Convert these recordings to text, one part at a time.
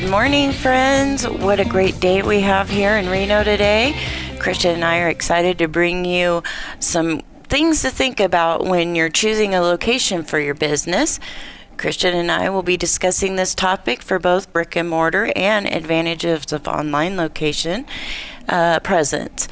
Good morning, friends. What a great day we have here in Reno today. Christian and I are excited to bring you some things to think about when you're choosing a location for your business. Christian and I will be discussing this topic for both brick and mortar and advantages of online location uh, presence.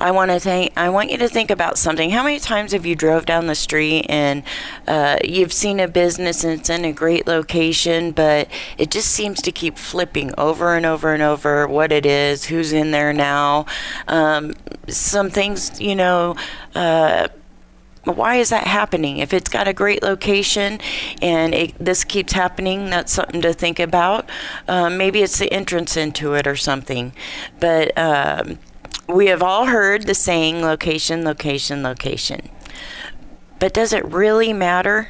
I want to think. I want you to think about something. How many times have you drove down the street and uh, you've seen a business and it's in a great location, but it just seems to keep flipping over and over and over what it is, who's in there now. Um, some things, you know. Uh, why is that happening? If it's got a great location and it, this keeps happening, that's something to think about. Um, maybe it's the entrance into it or something. But um, we have all heard the saying location, location, location. But does it really matter?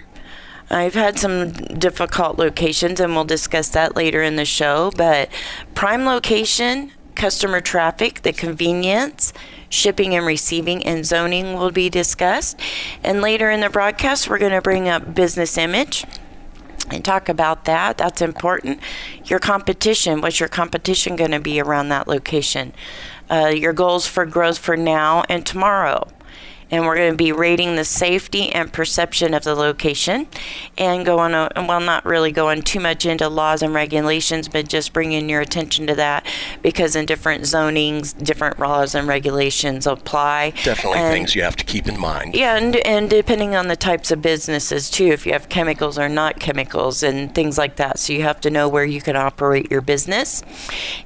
I've had some difficult locations, and we'll discuss that later in the show. But prime location, customer traffic, the convenience, shipping and receiving, and zoning will be discussed. And later in the broadcast, we're going to bring up business image and talk about that. That's important. Your competition. What's your competition going to be around that location? Uh, your goals for growth for now and tomorrow. And we're going to be rating the safety and perception of the location and going, o- well, not really going too much into laws and regulations, but just bringing your attention to that because in different zonings, different laws and regulations apply. Definitely And- things you have to keep in mind. yeah, and, and depending on the types of businesses too, if you have chemicals or not chemicals and things like that. So you have to know where you can operate your business.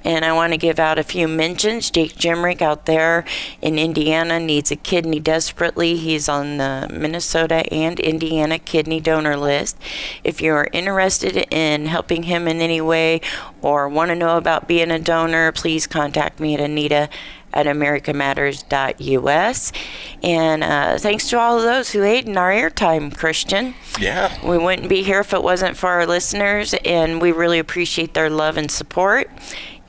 And I want to give out a few mentions. Jake Jimrick out there in Indiana needs a kidney desperately. He's on the Minnesota and Indiana kidney donor list. If you're interested in helping him in any way or want to know about being a donor, please contact me at Anita at americamatters.us. And uh, thanks to all of those who aid in our airtime, Christian. Yeah. We wouldn't be here if it wasn't for our listeners, and we really appreciate their love and support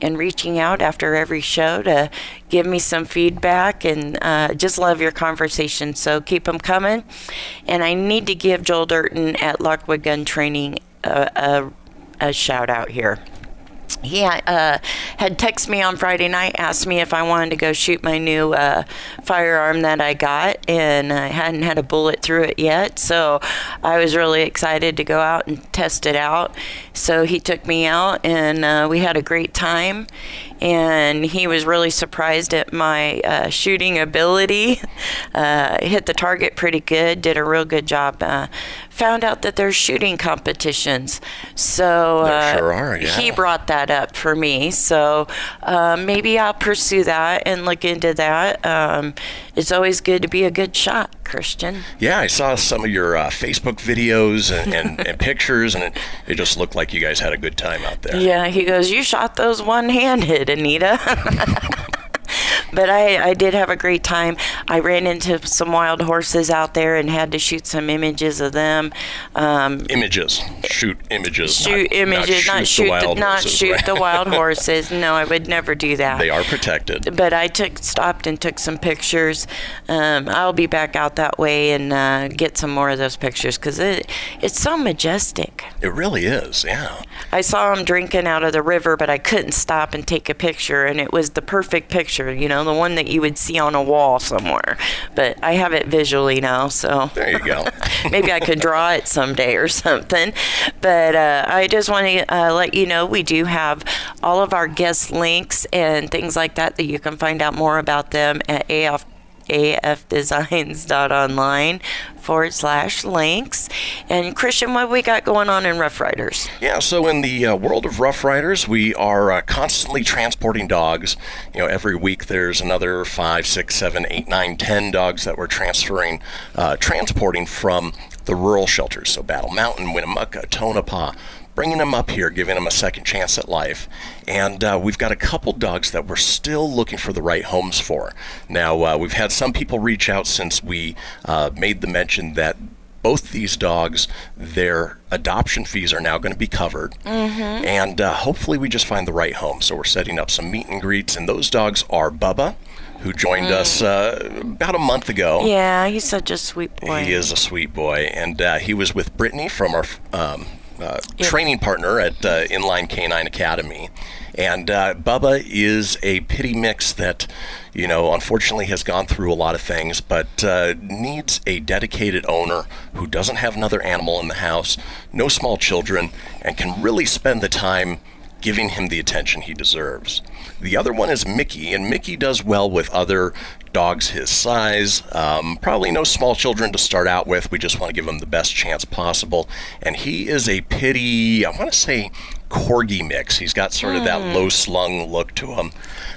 and reaching out after every show to give me some feedback and uh, just love your conversation. So keep them coming. And I need to give Joel Durton at Lockwood Gun Training a, a, a shout out here he uh, had texted me on Friday night, asked me if I wanted to go shoot my new uh, firearm that I got, and I hadn't had a bullet through it yet. So I was really excited to go out and test it out. So he took me out, and uh, we had a great time. And he was really surprised at my uh, shooting ability. Uh, hit the target pretty good, did a real good job. Uh, found out that there's shooting competitions. So uh, sure are, he brought that up for me. So um, maybe I'll pursue that and look into that. Um, it's always good to be a good shot, Christian. Yeah, I saw some of your uh, Facebook videos and, and, and pictures, and it, it just looked like you guys had a good time out there. Yeah, he goes, You shot those one handed, Anita. but I, I did have a great time. I ran into some wild horses out there and had to shoot some images of them. Um, Images. Shoot images. shoot not, images, not, the shoot, the, wild not horses, shoot right? the wild horses. No, I would never do that. They are protected. but I took stopped and took some pictures. Um, I'll be back out that way and uh, get some more of those pictures because it it's so majestic. It really is, yeah. I saw them drinking out of the river, but I couldn't stop and take a picture, and it was the perfect picture. You know, know, the one that you would see on a wall somewhere. But I have it visually now, so There you go. maybe I could draw it someday or something. But uh, I just want to uh, let you know we do have all of our guest links and things like that that you can find out more about them at AF afdesigns.online forward slash links. And Christian, what we got going on in Rough Riders? Yeah, so in the uh, world of Rough Riders, we are uh, constantly transporting dogs. You know, every week there's another five, six, seven, eight, nine, ten dogs that we're transferring, uh, transporting from the rural shelters. So Battle Mountain, Winnemucca, Tonopah, bringing them up here, giving them a second chance at life. And uh, we've got a couple dogs that we're still looking for the right homes for. Now, uh, we've had some people reach out since we uh, made the mention that both these dogs, their adoption fees are now going to be covered. And uh, hopefully, we just find the right home. So, we're setting up some meet and greets. And those dogs are Bubba, who joined us uh, about a month ago. Yeah, he's such a sweet boy. He is a sweet boy, and uh, he was with Brittany from our um, uh, training partner at uh, Inline Canine Academy. And uh, Bubba is a pity mix that, you know, unfortunately has gone through a lot of things, but uh, needs a dedicated owner who doesn't have another animal in the house, no small children, and can really spend the time giving him the attention he deserves. The other one is Mickey, and Mickey does well with other dogs his size. Um, probably no small children to start out with. We just want to give him the best chance possible. And he is a pity, I want to say, corgi mix. He's got sort of that low slung look to him.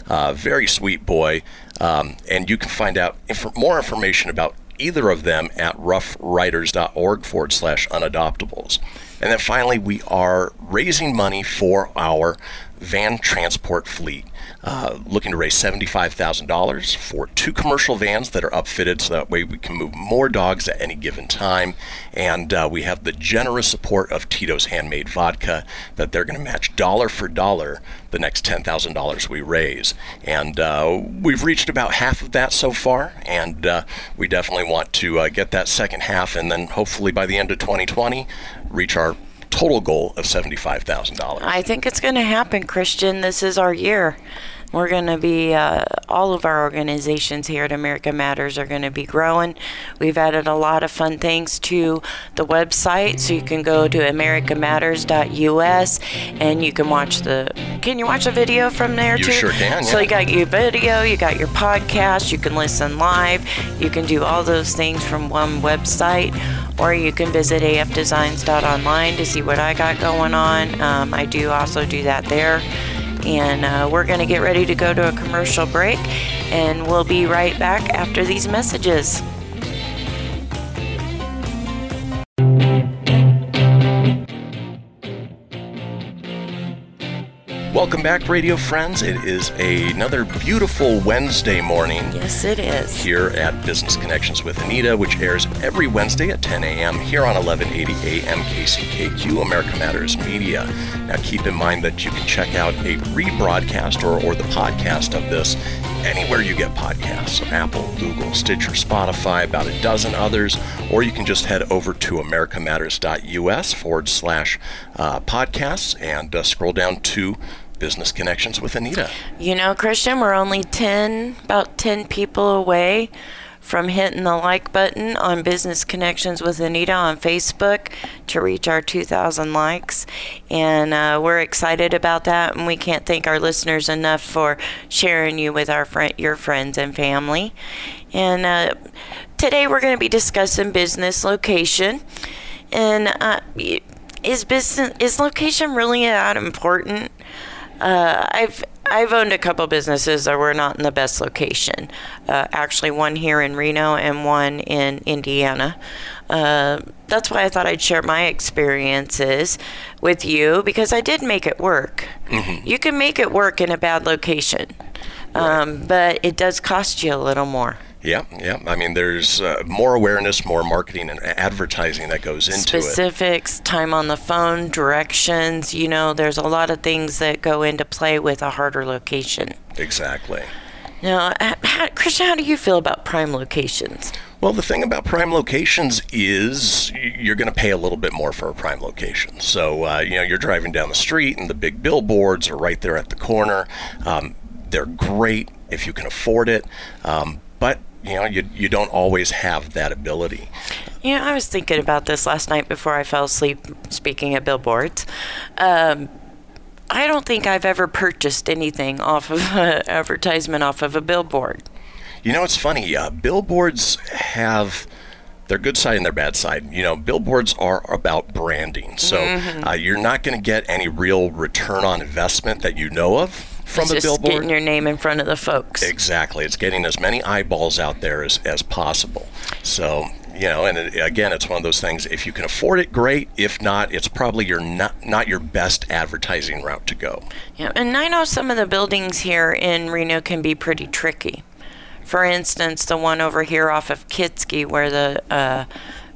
Uh, very sweet boy. Um, and you can find out inf- more information about either of them at roughriders.org forward slash unadoptables. And then finally, we are raising money for our van transport fleet, uh, looking to raise $75,000 for two commercial vans that are upfitted so that way we can move more dogs at any given time. And uh, we have the generous support of Tito's Handmade Vodka that they're going to match dollar for dollar the next $10,000 we raise. And uh, we've reached about half of that so far, and uh, we definitely want to uh, get that second half, and then hopefully by the end of 2020, reach our total goal of $75,000. I think it's going to happen, Christian. This is our year. We're going to be, uh, all of our organizations here at America Matters are going to be growing. We've added a lot of fun things to the website, so you can go to americamatters.us and you can watch the. Can you watch a video from there You too? sure can, So yeah. you got your video, you got your podcast, you can listen live, you can do all those things from one website, or you can visit afdesigns.online to see what I got going on. Um, I do also do that there. And uh, we're going to get ready to go to a commercial break, and we'll be right back after these messages. Welcome back, radio friends. It is another beautiful Wednesday morning. Yes, it is. here at Business Connections with Anita, which airs every Wednesday at 10 a.m. here on 1180 AM KCKQ America Matters Media. Now, keep in mind that you can check out a rebroadcast or, or the podcast of this anywhere you get podcasts Apple, Google, Stitcher, Spotify, about a dozen others, or you can just head over to americamatters.us forward slash uh, podcasts and uh, scroll down to Business Connections with Anita. You know, Christian, we're only 10, about 10 people away from hitting the like button on Business Connections with Anita on Facebook to reach our 2,000 likes. And uh, we're excited about that, and we can't thank our listeners enough for sharing you with our friend, your friends and family. And uh, today we're going to be discussing business location. And uh, is business is location really that important? Uh, I've I've owned a couple businesses that were not in the best location. Uh, actually, one here in Reno and one in Indiana. Uh, that's why I thought I'd share my experiences with you because I did make it work. You can make it work in a bad location, um, but it does cost you a little more. Yeah, yeah. I mean, there's uh, more awareness, more marketing and advertising that goes into it. specifics, time on the phone, directions. You know, there's a lot of things that go into play with a harder location. Exactly. Now, how, Christian, how do you feel about prime locations? Well, the thing about prime locations is you're going to pay a little bit more for a prime location. So, uh, you know, you're driving down the street and the big billboards are right there at the corner. Um, they're great if you can afford it. Um, you know, you, you don't always have that ability. You know, I was thinking about this last night before I fell asleep, speaking of billboards. Um, I don't think I've ever purchased anything off of an advertisement off of a billboard. You know, it's funny. Uh, billboards have their good side and their bad side. You know, billboards are about branding, so Mm-hmm. uh, you're not going to get any real return on investment that you know of from It's a just billboard. getting your name in front of the folks. Exactly. It's getting as many eyeballs out there as, as possible. So, you know, and it, again, it's one of those things. If you can afford it, great. If not, it's probably your not not your best advertising route to go. Yeah, and I know some of the buildings here in Reno can be pretty tricky. For instance, the one over here off of Kietzke, where the uh,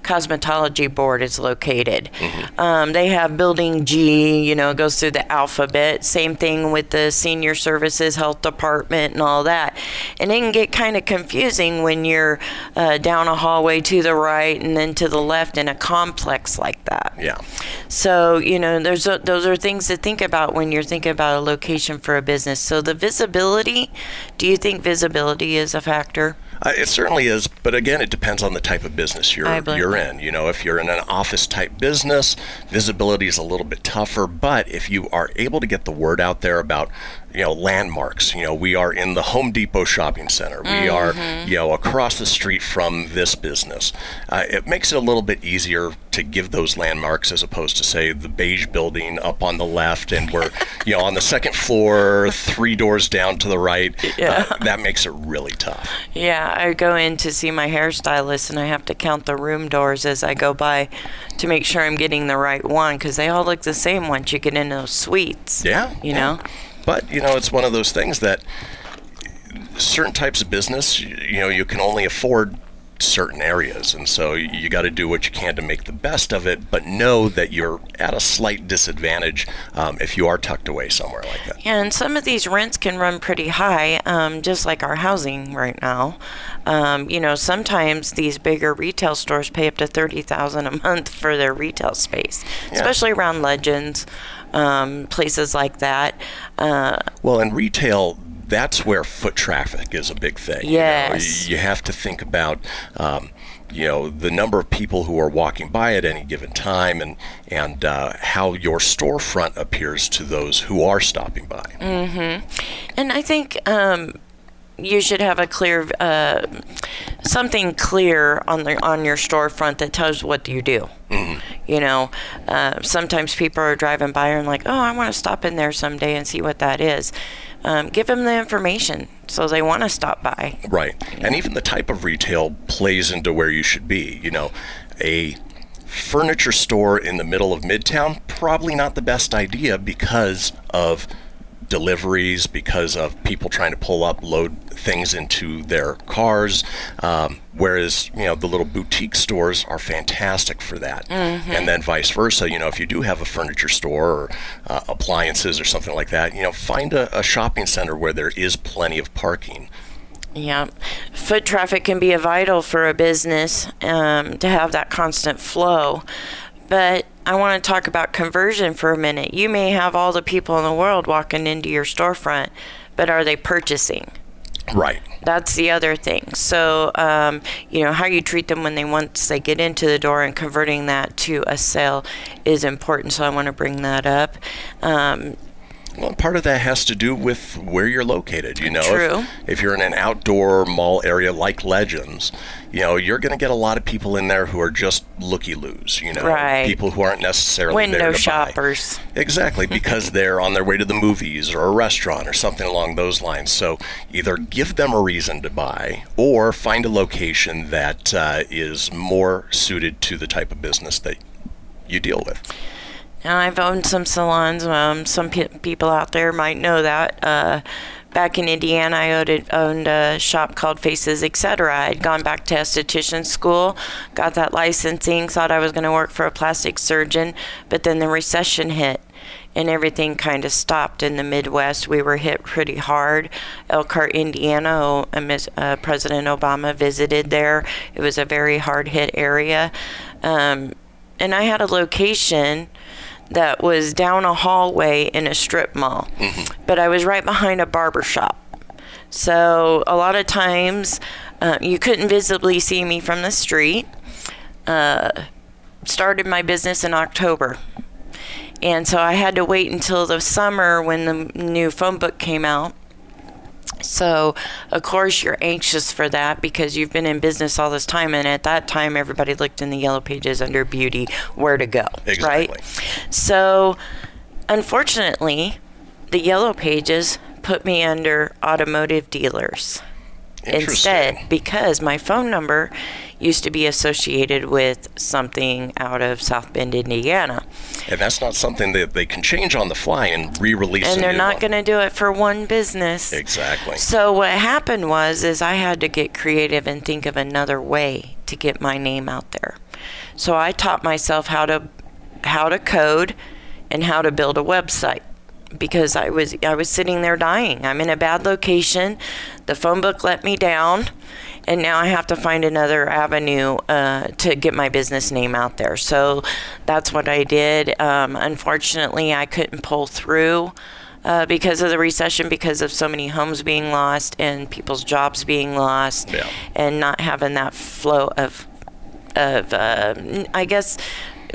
cosmetology board is located. Um, they have building G, you know, it goes through the alphabet. Same thing with the senior services health department and all that. And it can get kind of confusing when you're uh, down a hallway to the right and then to the left in a complex like that. Yeah. So, you know, there's a, those are things to think about when you're thinking about a location for a business. So, the visibility, do you think visibility is a factor? Uh, it certainly is, but again, it depends on the type of business you're you're in. You know, if you're in an office type business, visibility is a little bit tougher. But if you are able to get the word out there about, you know, landmarks, you know, we are in the Home Depot shopping center. We are, Mm-hmm. you know, across the street from this business. Uh, it makes it a little bit easier to give those landmarks as opposed to say the beige building up on the left and we're, you know, on the second floor, three doors down to the right. Yeah. Uh, that makes it really tough. Yeah, I go in to see my hairstylist and I have to count the room doors as I go by to make sure I'm getting the right one because they all look the same once you get in those suites. Yeah. You yeah. know? But, you know, it's one of those things that certain types of business, you, know, you can only afford certain areas. And so you got to do what you can to make the best of it, but know that you're at a slight disadvantage um, if you are tucked away somewhere like that. Yeah, and some of these rents can run pretty high, um, just like our housing right now. Um, you know, sometimes these bigger retail stores pay up to thirty thousand a month for their retail space, especially around Legends, um, places like that. Uh, Well, in retail, that's where foot traffic is a big thing. you know. Yes. You, have to think about, um, you know, the number of people who are walking by at any given time and, and uh, how your storefront appears to those who are stopping by. mm-hmm. And I think um, you should have a clear, uh, something clear on the on your storefront that tells what you do. mm-hmm. You know, uh, sometimes people are driving by and like, oh, I want to stop in there someday and see what that is. Um, give them the information so they want to stop by. Right. And even the type of retail plays into where you should be. You know, a furniture store in the middle of Midtown, probably not the best idea because of deliveries, because of people trying to pull up, load things into their cars. Um, whereas, you know, the little boutique stores are fantastic for that. And then vice versa. You know, if you do have a furniture store or uh, appliances or something like that, you know, find a, a shopping center where there is plenty of parking. Yeah, foot traffic can be a vital for a business um, to have that constant flow. But I want to talk about conversion for a minute. You may have all the people in the world walking into your storefront, but are they purchasing? Right. That's the other thing. So, um, you know, how you treat them when they once they get into the door and converting that to a sale is important. So I want to bring that up. Um, Well, part of that has to do with where you're located. You know, True. If, if you're in an outdoor mall area like Legends, you know, you're going to get a lot of people in there who are just looky loos. You know, Right. people who aren't necessarily there window to buy. shoppers. Exactly, because they're on their way to the movies or a restaurant or something along those lines. So either give them a reason to buy or find a location that uh, is more suited to the type of business that you deal with. Now, I've owned some salons. Um, some pe- people out there might know that. Uh, back in Indiana, I owned, a shop called Faces Etc. I'd gone back to esthetician school, got that licensing, thought I was going to work for a plastic surgeon, but then the recession hit. And everything kind of stopped in the Midwest. We were hit pretty hard. Elkhart, Indiana. uh, uh, President Obama visited there. It was a very hard hit area. Um, and I had a location that was down a hallway in a strip mall, but I was right behind a barber shop. So a lot of times uh, you couldn't visibly see me from the street. Uh, started my business in October. And so I had to wait until the summer when the new phone book came out. So, of course, you're anxious for that because you've been in business all this time. And at that time, everybody looked in the yellow pages under beauty where to go. Exactly. Right? So, unfortunately, the yellow pages put me under automotive dealers instead because my phone number used to be associated with something out of South Bend, Indiana. And that's not something that they can change on the fly and re-release. And they're not going to do it for one business. Exactly. So what happened was is I had to get creative and think of another way to get my name out there. So I taught myself how to how to code and how to build a website because I was I was sitting there dying. I'm in a bad location. The phone book let me down. And now I have to find another avenue uh, to get my business name out there. So that's what I did. Um, unfortunately, I couldn't pull through uh, because of the recession, because of so many homes being lost and people's jobs being lost, Yeah. and not having that flow of, of uh, I guess,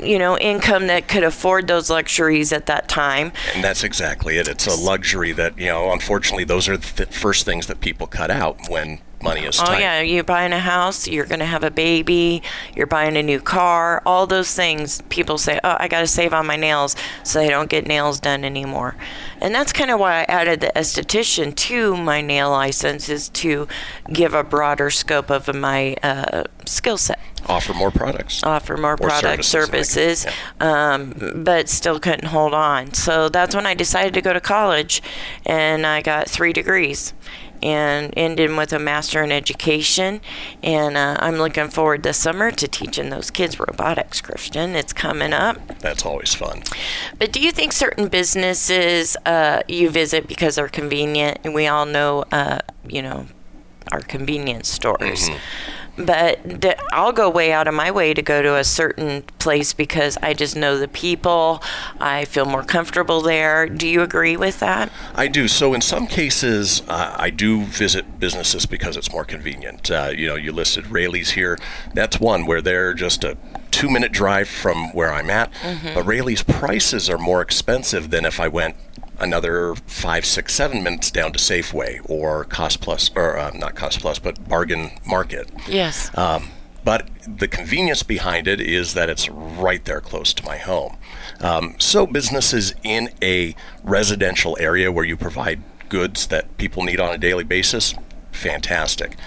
you know, income that could afford those luxuries at that time. And that's exactly it. It's a luxury that, you know, unfortunately, those are the first things that people cut out when money is Oh yeah, you're buying a house, you're gonna have a baby, you're buying a new car, all those things. People say, "Oh, I gotta save on my nails so they don't get nails done anymore," and that's kind of why I added the esthetician to my nail license is to give a broader scope of my uh, skill set Offer more products. offer more Or product services, services, like- um, but still couldn't hold on. So that's when I decided to go to college, and I got three degrees, and ended with a master in education. And uh, I'm looking forward this summer to teaching those kids robotics. Christian, it's coming up. That's always fun. But do you think certain businesses uh, you visit because they're convenient, and we all know, uh, you know, our convenience stores. But th- I'll go way out of my way to go to a certain place because I just know the people. I feel more comfortable there. Do you agree with that? I do. So in some cases, uh, I do visit businesses because it's more convenient. Uh, you know, you listed Raley's here. That's one where they're just a two-minute drive from where I'm at. But Raley's prices are more expensive than if I went another five, six, seven minutes down to Safeway or Cost Plus, or uh, not Cost Plus, but Bargain Market. Yes. Um, but the convenience behind it is that it's right there close to my home. Um, so businesses in a residential area where you provide goods that people need on a daily basis, fantastic.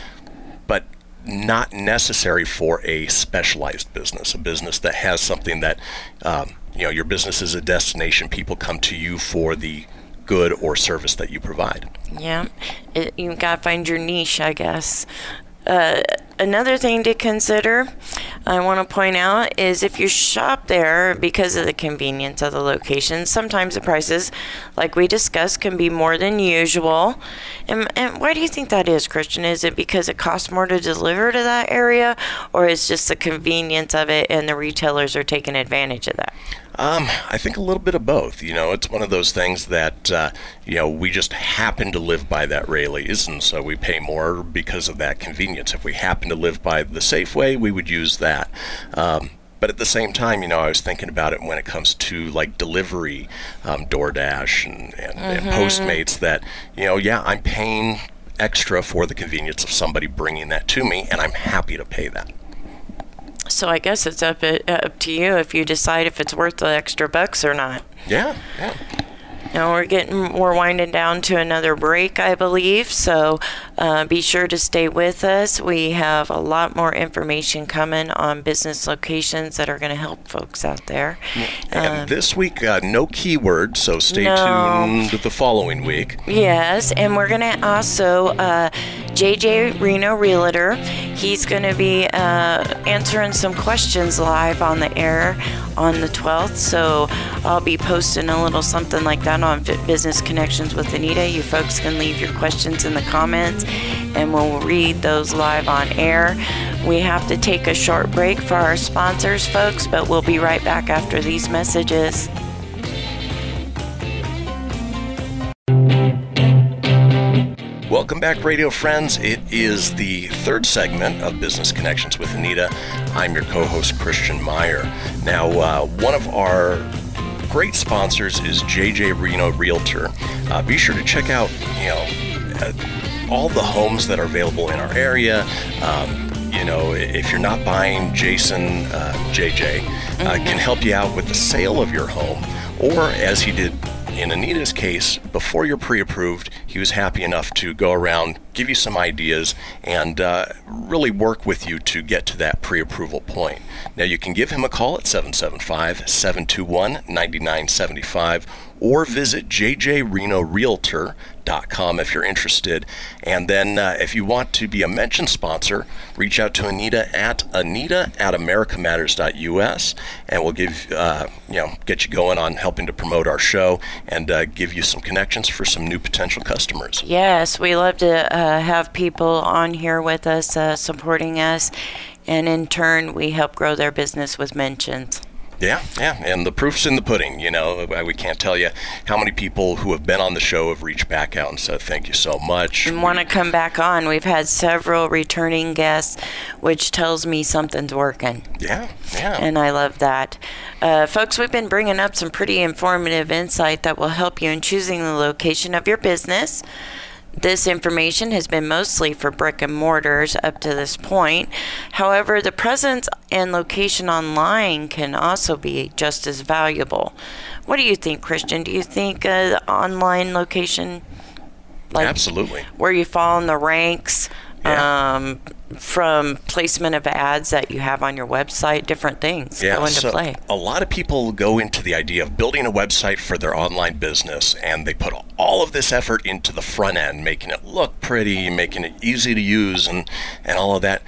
But not necessary for a specialized business, a business that has something that, um, you know, your business is a destination. People come to you for the good or service that you provide. Yeah, it, you gotta find your niche, I guess. Uh, another thing to consider, I want to point out, is if you shop there because of the convenience of the location, sometimes the prices, like we discussed, can be more than usual. And, and why do you think that is, Christian? Is it because it costs more to deliver to that area, or is just the convenience of it and the retailers are taking advantage of that? Um, I think a little bit of both. You know, it's one of those things that uh, you know we just happen to live by that Raley's, and so we pay more because of that convenience. If we happen to live by the Safeway, we would use that. Um, but at the same time, you know, I was thinking about it when it comes to like delivery, um, DoorDash and, and, and Postmates. That you know, yeah, I'm paying extra for the convenience of somebody bringing that to me, and I'm happy to pay that. So I guess it's up, up to you if you decide if it's worth the extra bucks or not. Yeah, yeah. Now we're getting we're winding down to another break, I believe. So uh, be sure to stay with us. We have a lot more information coming on business locations that are going to help folks out there. And this week, uh, no keyword, so stay No. tuned the following week. Yes, and we're going to also uh, JJ Reno Realtor. He's going to be uh, answering some questions live on the air on the 12th. So I'll be posting a little something like that on Fit Business Connections with Anita. You folks can leave your questions in the comments, and we'll read those live on air. We have to take a short break for our sponsors, folks, but we'll be right back after these messages. Welcome back, radio friends. It is the third segment of Business Connections with Anita. I'm your co host, Christian Meyer. Now, uh, one of our great sponsors is JJ Reno Realtor. Uh, be sure to check out, you know, all the homes that are available in our area. Um, you know, if you're not buying, Jason uh, JJ uh, can help you out with the sale of your home, or as he did in Anita's case, before you're pre approved, he was happy enough to go around, give you some ideas, and uh, really work with you to get to that pre approval point. Now, you can give him a call at 775 721 9975 or visit if you're interested. And then uh, if you want to be a mention sponsor, reach out to Anita at anita at americamatters.us and we'll give, uh, you know, get you going on helping to promote our show and uh, give you some connections for some new potential customers. Yes, we love to uh, have people on here with us, uh, supporting us, and in turn, we help grow their business with mentions. Yeah, yeah, and the proof's in the pudding. You know, we can't tell you how many people who have been on the show have reached back out and said thank you so much. And want to come back on. We've had several returning guests, which tells me something's working. Yeah, yeah. And I love that. Uh, folks, we've been bringing up some pretty informative insight that will help you in choosing the location of your business. This information has been mostly for brick and mortars up to this point. However, the presence and location online can also be just as valuable. What do you think, Christian? Do you think uh, the online location, like Absolutely. where you fall in the ranks, Yeah. um, from placement of ads that you have on your website, different things Yeah, go into so play? a lot of people go into the idea of building a website for their online business and they put all of this effort into the front end, making it look pretty, making it easy to use and, and all of that.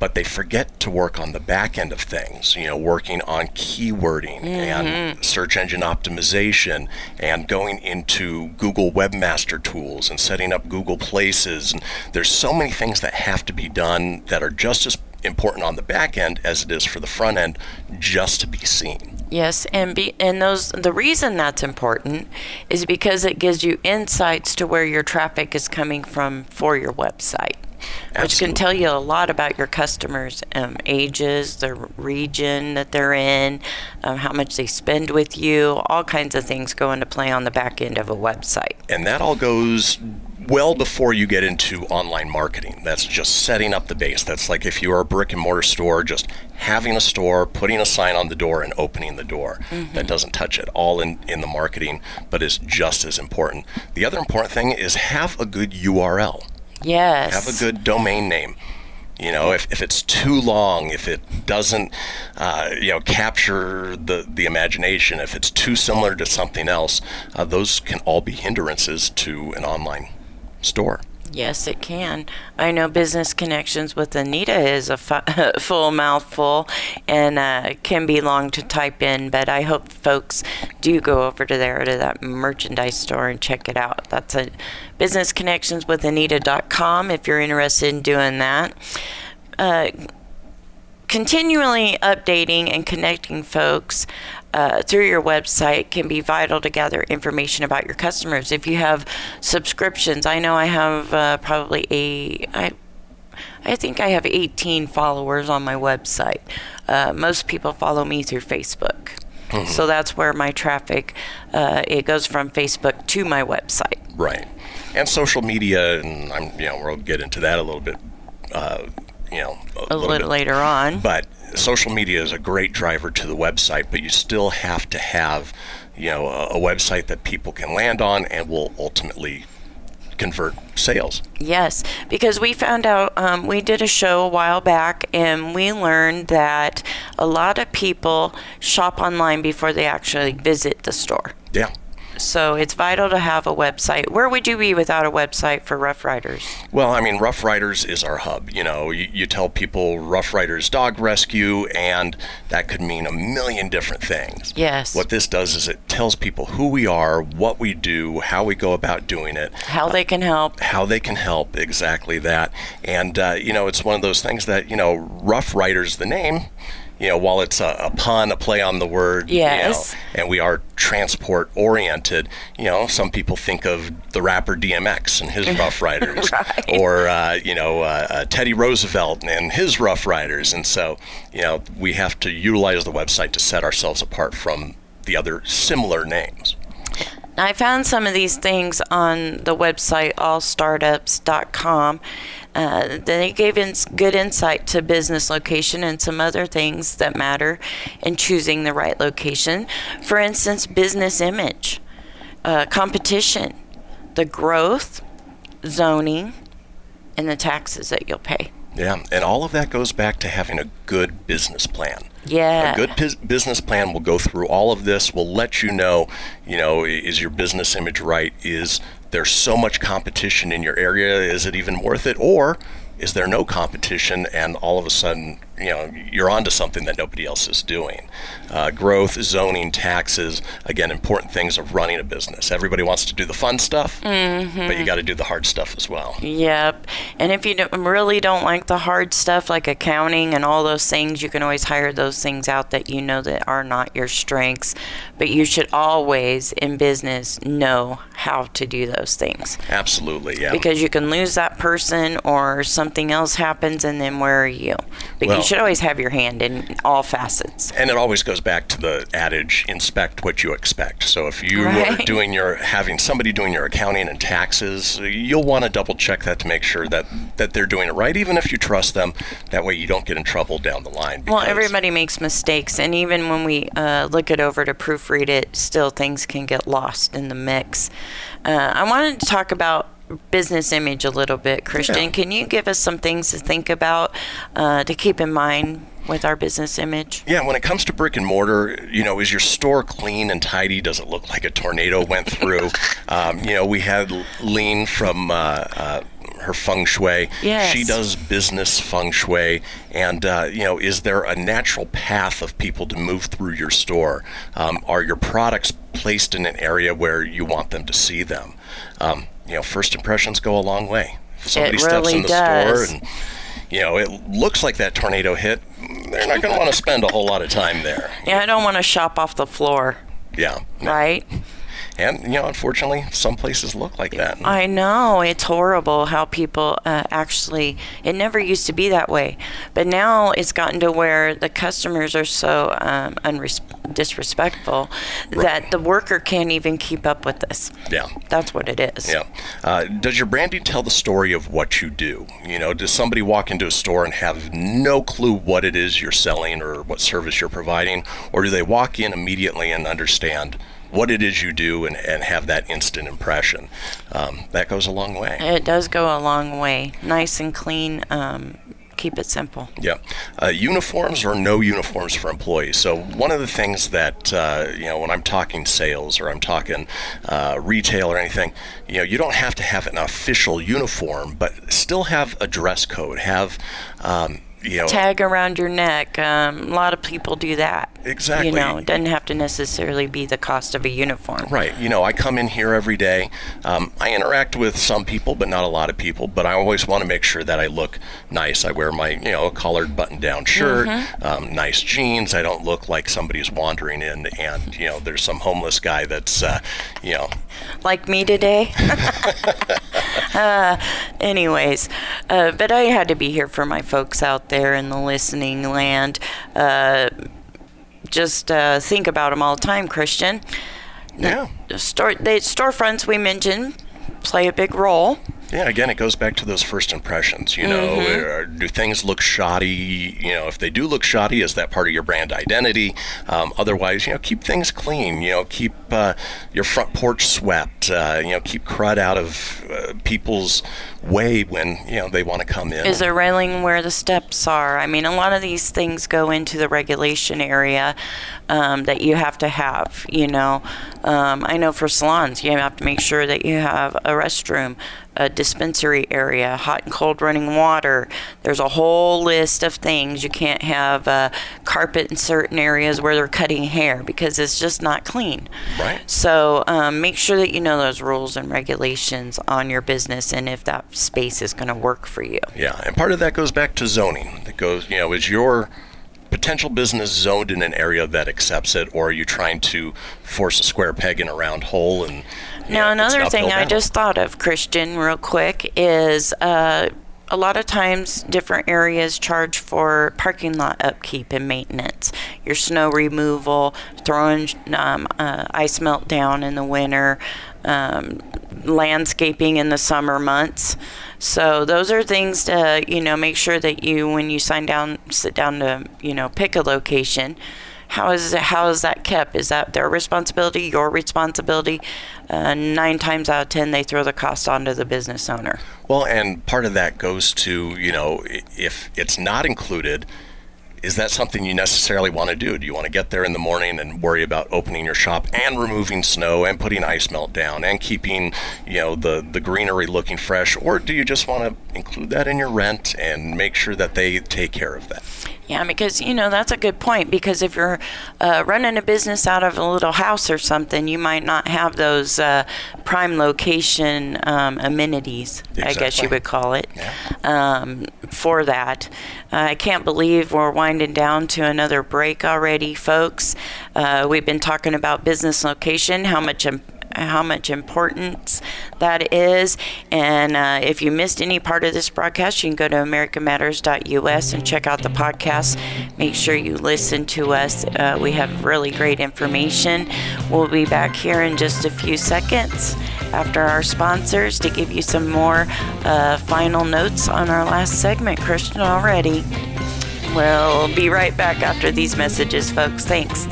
But they forget to work on the back end of things, you know, working on keywording and mm-hmm. search engine optimization and going into Google Webmaster Tools and setting up Google Places. And there's so many things that have to be done that are just as important on the back end as it is for the front end just to be seen. Yes, and be and those the reason that's important is because it gives you insights to where your traffic is coming from for your website. Which can tell you a lot about your customers' um, ages, their region that they're in, um, how much they spend with you. All kinds of things go into play on the back end of a website. And that all goes well before you get into online marketing. That's just setting up the base. That's like if you are a brick and mortar store, just having a store, putting a sign on the door, and opening the door. That doesn't touch it all in, in the marketing, but is just as important. The other important thing is have a good URL. Yes. have a good domain name. You know, if, if it's too long, if it doesn't, uh, you know, capture the, the imagination, if it's too similar to something else, uh, those can all be hindrances to an online store. Yes, it can. I know Business Connections with Anita is a fu- full mouthful and uh, can be long to type in, but I hope folks do go over to there to that merchandise store and check it out. That's a businessconnectionswithanita.com if you're interested in doing that. Uh, continually updating and connecting folks uh, through your website can be vital to gather information about your customers. If you have subscriptions, I know I have uh, probably a I, I think I have 18 followers on my website. Uh, most people follow me through Facebook. So that's where my traffic uh, it goes from Facebook to my website. Right. And social media, and I'm, you know, we'll get into that a little bit, uh, you know, A little, bit later on. But social media is a great driver to the website, but you still have to have, you know, a, a website that people can land on and will ultimately convert sales. Yes, because we found out, um, we did a show a while back and we learned that a lot of people shop online before they actually visit the store. Yeah. So it's vital to have a website. Where would you be without a website for Rough Riders? Well, I mean, Rough Riders is our hub. You know, you, you tell people Rough Riders Dog Rescue, and that could mean a million different things. Yes. What this does is it tells people who we are, what we do, how we go about doing it, How they can help. how they can help, exactly that. And, uh, you know, it's one of those things that, you know, Rough Riders, the name, you know, while it's a, a pun, a play on the word, you know, Yes. and we are transport oriented, you know, some people think of the rapper DMX and his Rough Riders, Right. or uh, you know uh, uh, Teddy Roosevelt and his Rough Riders, and so you know we have to utilize the website to set ourselves apart from the other similar names. I found some of these things on the website allstartups.com. Uh, they gave in good insight to business location and some other things that matter in choosing the right location. For instance, business image, uh, competition, the growth, zoning, and the taxes that you'll pay. Yeah, and all of that goes back to having a good business plan. Yeah. A good pis- business plan will go through all of this. Will let you know, you know, is your business image right? Is there so much competition in your area? Is it even worth it? Or is there no competition and all of a sudden, you know, you're onto something that nobody else is doing? Uh, growth, zoning, taxes, again, important things of running a business. Everybody wants to do the fun stuff, but you got to do the hard stuff as well. Yep. And if you don't, really don't like the hard stuff like accounting and all those things, you can always hire those things out that you know that are not your strengths. But you should always in business know how to do those things Absolutely, yeah. because you can lose that person or something else happens and then where are you? But Well- you should always have your hand in all facets. And it always goes back to the adage: inspect what you expect. So if you are Right. doing your having somebody doing your accounting and taxes, you'll want to double check that to make sure that that they're doing it right. Even if you trust them, that way you don't get in trouble down the line. Well, everybody makes mistakes, and even when we uh, look it over to proofread it, still things can get lost in the mix. Uh, I wanted to talk about business image a little bit, Christian. Yeah. Can you give us some things to think about uh, to keep in mind with our business image? Yeah, when it comes to brick and mortar, you know, is your store clean and tidy? Does it look like a tornado went through? um, you know, we had Lean from uh, uh, her feng shui. Yes. She does business feng shui. And, uh, you know, is there a natural path of people to move through your store? Um, are your products placed in an area where you want them to see them? Um, you know, first impressions go a long way. If somebody steps really in the does. store and you know, it looks like that tornado hit. They're not going to want to spend a whole lot of time there. Yeah, I don't want to shop off the floor, Yeah. right? And, you know, unfortunately, some places look like that. I know it's horrible how people uh, actually. It never used to be that way, but now it's gotten to where the customers are so um, unres- disrespectful that the worker can't even keep up with this. Yeah. That's what it is. Yeah. Uh, does your branding tell the story of what you do? You know, does somebody walk into a store and have no clue what it is you're selling or what service you're providing? Or do they walk in immediately and understand what it is you do and, and have that instant impression? Um, that goes a long way. It does go a long way. Nice and clean. Um, keep it simple. Yeah, uh, uniforms or no uniforms for employees. So one of the things that uh, you know when I'm talking sales or I'm talking uh, retail or anything, you know, you don't have to have an official uniform, but still have a dress code. Have um, you know, Tag around your neck. Um, a lot of people do that. Exactly. You know, it doesn't have to necessarily be the cost of a uniform. Right. You know, I come in here every day. Um, I interact with some people, but not a lot of people. But I always want to make sure that I look nice. I wear my, you know, collared button-down shirt, um, nice jeans. I don't look like somebody's wandering in and, you know, there's some homeless guy that's, uh, you know, like me today. uh, anyways, uh, but I had to be here for my folks out there in the listening land. Uh, just uh, think about them all the time, Christian. yeah. The store, the storefronts we mentioned play a big role. Yeah, again, it goes back to those first impressions. You know, uh, do things look shoddy? You know, if they do look shoddy, is that part of your brand identity? Um, otherwise, you know, keep things clean. You know, keep uh, your front porch swept. Uh, you know, keep crud out of uh, people's way when you know they want to come in. Is there railing where the steps are? I mean, a lot of these things go into the regulation area um, that you have to have. You know, um, I know for salons, you have to make sure that you have a restroom, a dispensary area, hot and cold running water. There's a whole list of things. You can't have uh, carpet in certain areas where they're cutting hair because it's just not clean. Right. So um, make sure that you know those rules and regulations on your business and if that space is going to work for you. Yeah, and part of that goes back to zoning. That goes, you know, is your potential business zoned in an area that accepts it, or are you trying to force a square peg in a round hole? And Now, an another thing I just thought of, Christian, real quick, is uh, a lot of times different areas charge for parking lot upkeep and maintenance. Your snow removal, throwing um, uh, ice melt down in the winter, um, landscaping in the summer months. So those are things to you know make sure that you when you sign down sit down to you know pick a location how is how is that kept? Is that their responsibility, your responsibility? Uh, nine times out of ten, they throw the cost onto the business owner. Well, and part of that goes to, you know, if it's not included, is that something you necessarily want to do? Do you want to get there in the morning and worry about opening your shop and removing snow and putting ice melt down and keeping, you know, the, the greenery looking fresh? Or do you just want to include that in your rent and make sure that they take care of that? Yeah, because you know that's a good point. Because if you're uh, running a business out of a little house or something, you might not have those uh, prime location um, amenities. I guess you would call it um, for that. Uh, I can't believe we're winding down to another break already, folks. Uh, we've been talking about business location, how much. How much importance that is. And uh, if you missed any part of this broadcast, you can go to americamatters.us and check out the podcast. Make sure you listen to us. Uh, we have really great information. We'll be back here in just a few seconds after our sponsors to give you some more uh, final notes on our last segment, Christian, already. We'll be right back after these messages, folks. Thanks.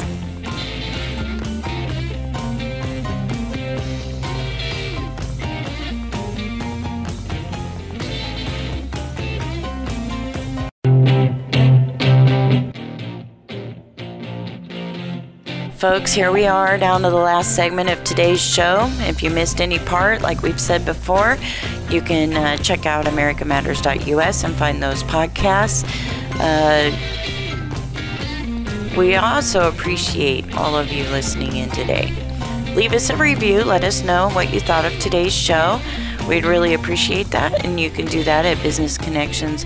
Folks, here we are down to the last segment of today's show. If you missed any part, like we've said before, you can uh, check out americamatters.us and find those podcasts. Uh, we also appreciate all of you listening in today. Leave us a review. Let us know what you thought of today's show. We'd really appreciate that. And you can do that at Business Connections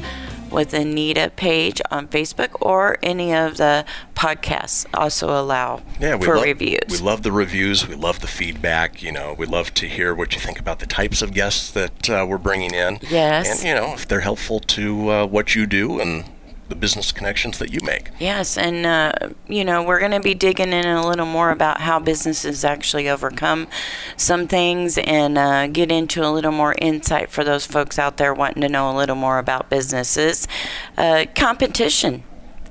with Anita page on Facebook or any of the podcasts also allow Yeah, we for love, reviews. We love the reviews. We love the feedback. You know, we love to hear what you think about the types of guests that uh, we're bringing in. Yes. And you know, if they're helpful to uh, what you do and the business connections that you make. Yes, and uh, you know we're going to be digging in a little more about how businesses actually overcome some things and uh, get into a little more insight for those folks out there wanting to know a little more about businesses. Uh, competition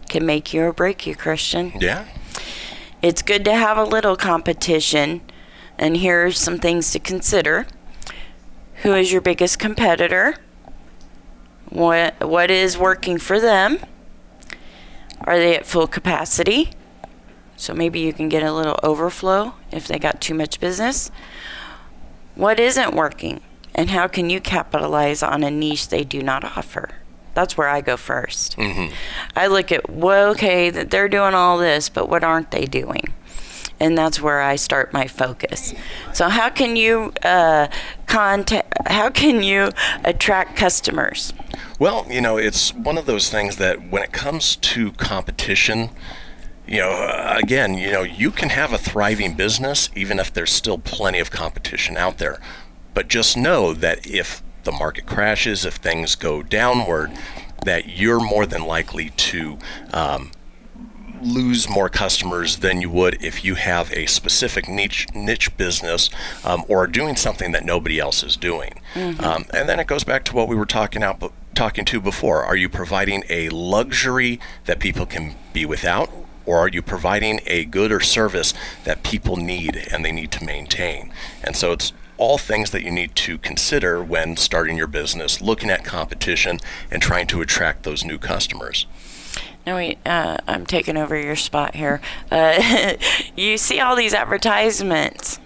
can make you or break you, Christian. Yeah. It's good to have a little competition, and here are some things to consider. Who is your biggest competitor? What what is working for them? Are they at full capacity? So maybe you can get a little overflow if they got too much business. What isn't working? And how can you capitalize on a niche they do not offer? That's where I go 1st mm-hmm. I look at, well, okay, that they're doing all this, but what aren't they doing? And that's where I start my focus. So how can you uh, contact? How can you attract customers? Well, you know, it's one of those things that when it comes to competition, you know, uh, again, you know, you can have a thriving business even if there's still plenty of competition out there. But just know that if the market crashes, if things go downward, that you're more than likely to um, lose more customers than you would if you have a specific niche niche business um, or are doing something that nobody else is doing. Um, and then it goes back to what we were talking out talking to before. Are you providing a luxury that people can be without? Or are you providing a good or service that people need and they need to maintain? And so it's all things that you need to consider when starting your business, looking at competition, and trying to attract those new customers. No, wait, uh, I'm taking over your spot here. Uh, you see all these advertisements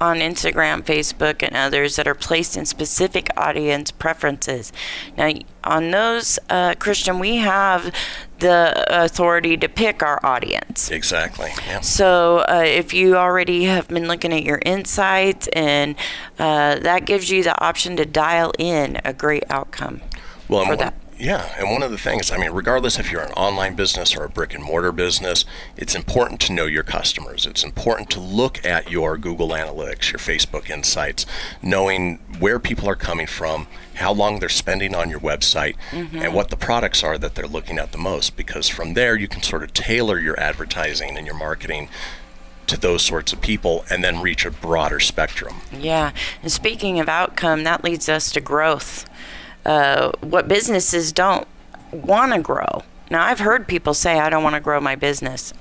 on Instagram, Facebook, and others that are placed in specific audience preferences. Now, on those, uh, Christian, we have the authority to pick our audience. Exactly. Yeah. So uh, if you already have been looking at your insights, and uh, that gives you the option to dial in a great outcome. Well, for one, that. Yeah, and one of the things, I mean, regardless if you're an online business or a brick and mortar business, it's important to know your customers. It's important to look at your Google Analytics, your Facebook Insights, knowing where people are coming from, how long they're spending on your website, mm-hmm. and what the products are that they're looking at the most. Because from there, you can sort of tailor your advertising and your marketing to those sorts of people and then reach a broader spectrum. Yeah. And speaking of outcome, that leads us to growth. Uh, what businesses don't want to grow. Now, I've heard people say, I don't want to grow my business.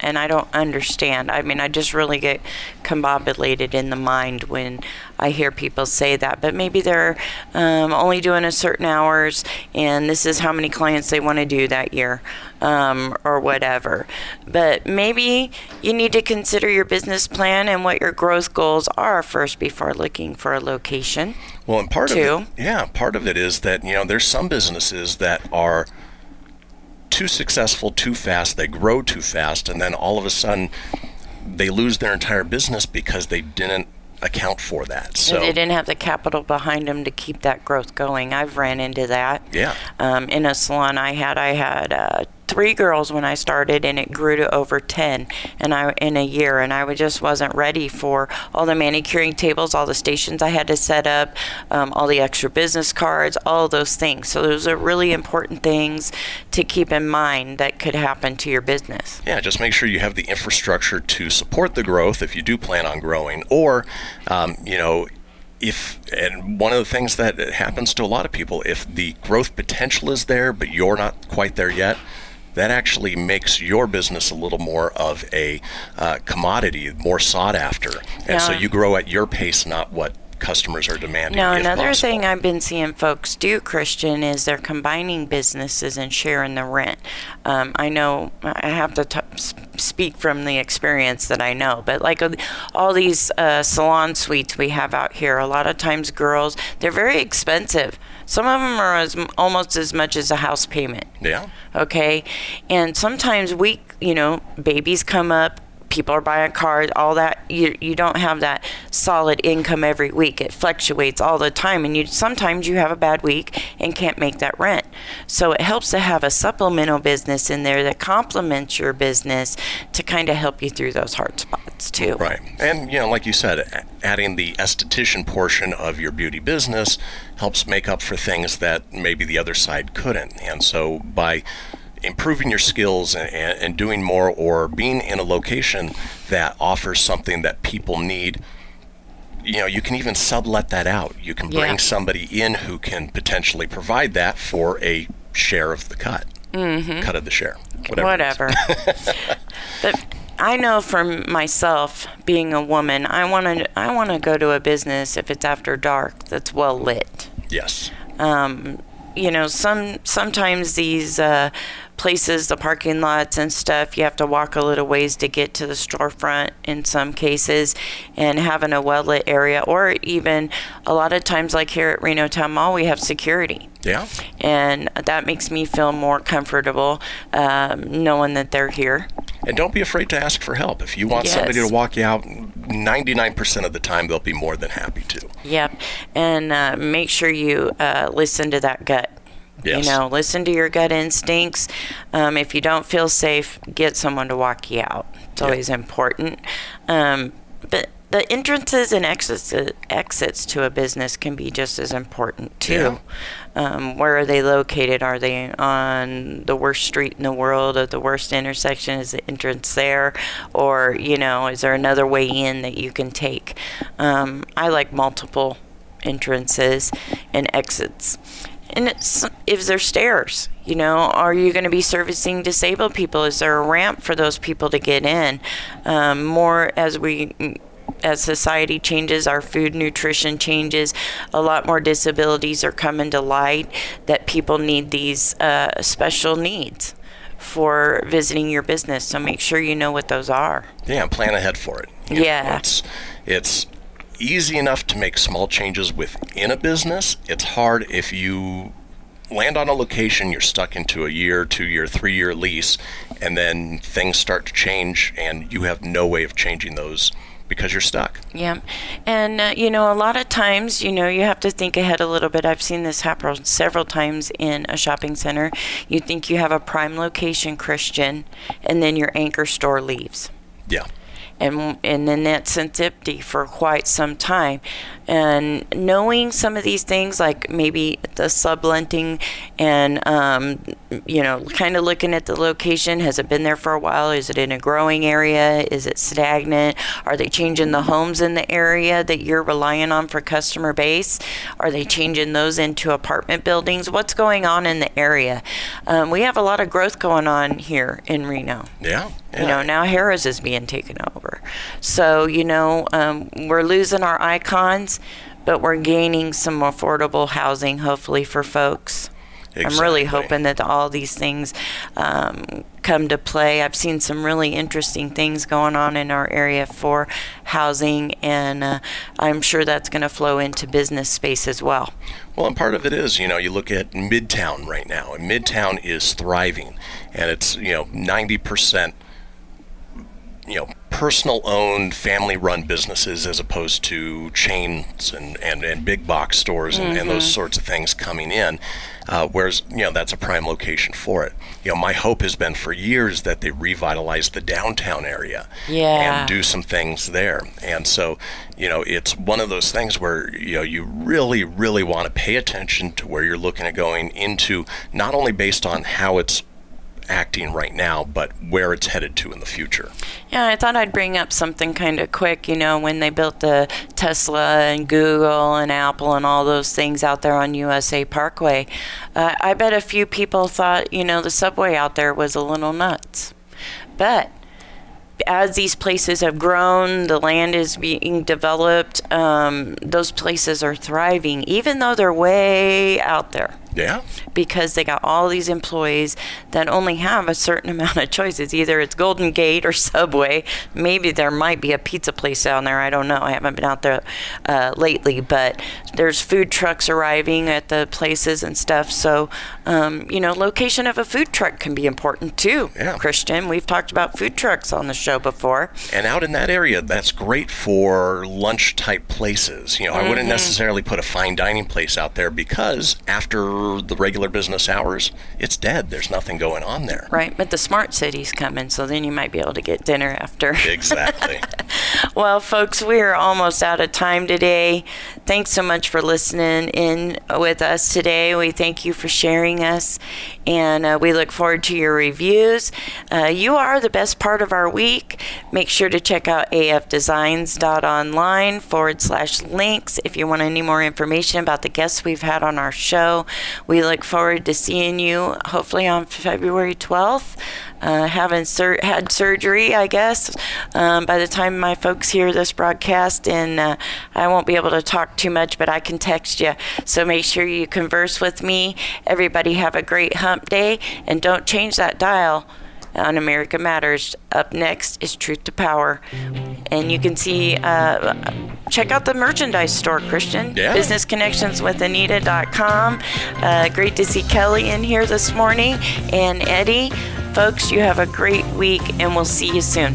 And I don't understand. I mean, I just really get combobulated in the mind when I hear people say that. But maybe they're um, only doing a certain hours, and this is how many clients they want to do that year, um, or whatever. But maybe you need to consider your business plan and what your growth goals are first before looking for a location. Well, and part Too. of it, yeah, part of it is that you know there's some businesses that are too successful too fast, they grow too fast, and then all of a sudden they lose their entire business because they didn't account for that. So And they didn't have the capital behind them to keep that growth going. I've ran into that. Yeah. Um, in a salon I had, I had uh, three girls when I started, and it grew to over ten, and I in a year, and I just wasn't ready for all the manicuring tables, all the stations I had to set up, um, all the extra business cards, all those things. So those are really important things to keep in mind that could happen to your business. Yeah, just make sure you have the infrastructure to support the growth if you do plan on growing, or, um, you know, if and one of the things that happens to a lot of people, if the growth potential is there but you're not quite there yet, that actually makes your business a little more of a uh, commodity, more sought after, and so you grow at your pace, not what customers are demanding. Now, another possible. thing I've been seeing folks do, Christian, is they're combining businesses and sharing the rent. Um, I know I have to t- speak from the experience that I know, but like uh, all these uh, salon suites we have out here, a lot of times girls, they're very expensive. Some of them are as, almost as much as a house payment yeah. okay and sometimes we you know babies come up people are buying cars all that you, you don't have that solid income every week it fluctuates all the time and you sometimes you have a bad week and can't make that rent so it helps to have a supplemental business in there that complements your business to kind of help you through those hard spots too Right. And, you know, like you said, adding the esthetician portion of your beauty business helps make up for things that maybe the other side couldn't. And so by improving your skills and, and, doing more or being in a location that offers something that people need, you know, you can even sublet that out. You can bring Yeah. somebody in who can potentially provide that for a share of the cut. Mm-hmm. Cut of the share. Whatever. whatever. but I know from myself, being a woman, I want to I want to go to a business if it's after dark that's well lit. Yes. Um, you know, some sometimes these uh, places, the parking lots and stuff, you have to walk a little ways to get to the storefront in some cases, and having a well lit area, or even a lot of times, like here at Reno Town Mall, we have security Yeah. and that makes me feel more comfortable um, knowing that they're here. And don't be afraid to ask for help. If you want somebody to walk you out, 99% of the time they'll be more than happy to. Yep, and uh, make sure you uh, listen to that gut. Yes. You know, listen to your gut instincts. Um, if you don't feel safe, get someone to walk you out. It's Yeah. always important. Um, but the entrances and exits exits to a business can be just as important too. Um, where are they located? Are they on the worst street in the world or the worst intersection? Is the entrance there, or you know, is there another way in that you can take? Um, I like multiple entrances and exits. And it's, if there's stairs, you know, are you going to be servicing disabled people? Is there a ramp for those people to get in? Um, more as we as society changes, our food nutrition changes, a lot more disabilities are coming to light that people need these uh, special needs for visiting your business. So make sure you know what those are. Yeah, plan ahead for it. You know, Yeah. it's, it's easy enough to make small changes within a business. It's hard if you land on a location, you're stuck into a year, two year, three year lease, and then things start to change and you have no way of changing those because you're stuck. Yeah. And, uh, you know, a lot of times, you know, you have to think ahead a little bit. I've seen this happen several times in a shopping center. You think you have a prime location, Christian, and then your anchor store leaves. Yeah. And and then that sits empty for quite some time. And knowing some of these things, like maybe the subletting, and um, you know, kind of looking at the location. Has it been there for a while? Is it in a growing area? Is it stagnant? Are they changing the homes in the area that you're relying on for customer base? Are they changing those into apartment buildings? What's going on in the area? Um, we have a lot of growth going on here in Reno. Yeah. You know, now Harrah's is being taken over. So, you know, um, we're losing our icons, but we're gaining some affordable housing, hopefully, for folks. I'm really hoping that all these things um, come to play. I've seen some really interesting things going on in our area for housing, and uh, I'm sure that's going to flow into business space as well. Well, and part of it is, you know, you look at Midtown right now, and Midtown is thriving, and it's, you know, 90%, you know, personal owned, family run businesses as opposed to chains and, and, and big box stores and, and those sorts of things coming in. Uh, whereas, you know, that's a prime location for it. You know, my hope has been for years that they revitalize the downtown area Yeah. and do some things there. And so, you know, it's one of those things where, you know, you really, really want to pay attention to where you're looking at going into, not only based on how it's acting right now, but where it's headed to in the future. Yeah, I thought I'd bring up something kind of quick. You know, when they built the Tesla and Google and Apple and all those things out there on USA Parkway, uh, I bet a few people thought, you know, the subway out there was a little nuts. But as these places have grown, the land is being developed, um, those places are thriving, even though they're way out there Yeah. because they got all these employees that only have a certain amount of choices. Either it's Golden Gate or Subway. Maybe there might be a pizza place down there. I don't know. I haven't been out there uh, lately, but there's food trucks arriving at the places and stuff. So, um, you know, location of a food truck can be important too. Yeah. Christian, we've talked about food trucks on the show before. And out in that area, that's great for lunch type places. You know, I wouldn't necessarily put a fine dining place out there because after the regular business hours, it's dead. There's nothing going on there. Right, but the smart city's coming, so then you might be able to get dinner after. Exactly. Well, folks, we are almost out of time today. Thanks so much for listening in with us today. We thank you for sharing us, and uh, we look forward to your reviews. Uh, you are the best part of our week. Make sure to check out afdesigns.online forward slash links if you want any more information about the guests we've had on our show. We look forward to seeing you hopefully on February 12th. Uh, having sur- had surgery, I guess, um, by the time my folks hear this broadcast, and uh, I won't be able to talk too much, but I can text you. So make sure you converse with me. Everybody have a great hump day, and don't change that dial on America Matters. Up next is Truth to Power. And you can see, uh, check out the merchandise store, Christian. Yeah. BusinessConnectionsWithAnita.com. Uh, great to see Kelly in here this morning. And Eddie, folks, you have a great week, and we'll see you soon.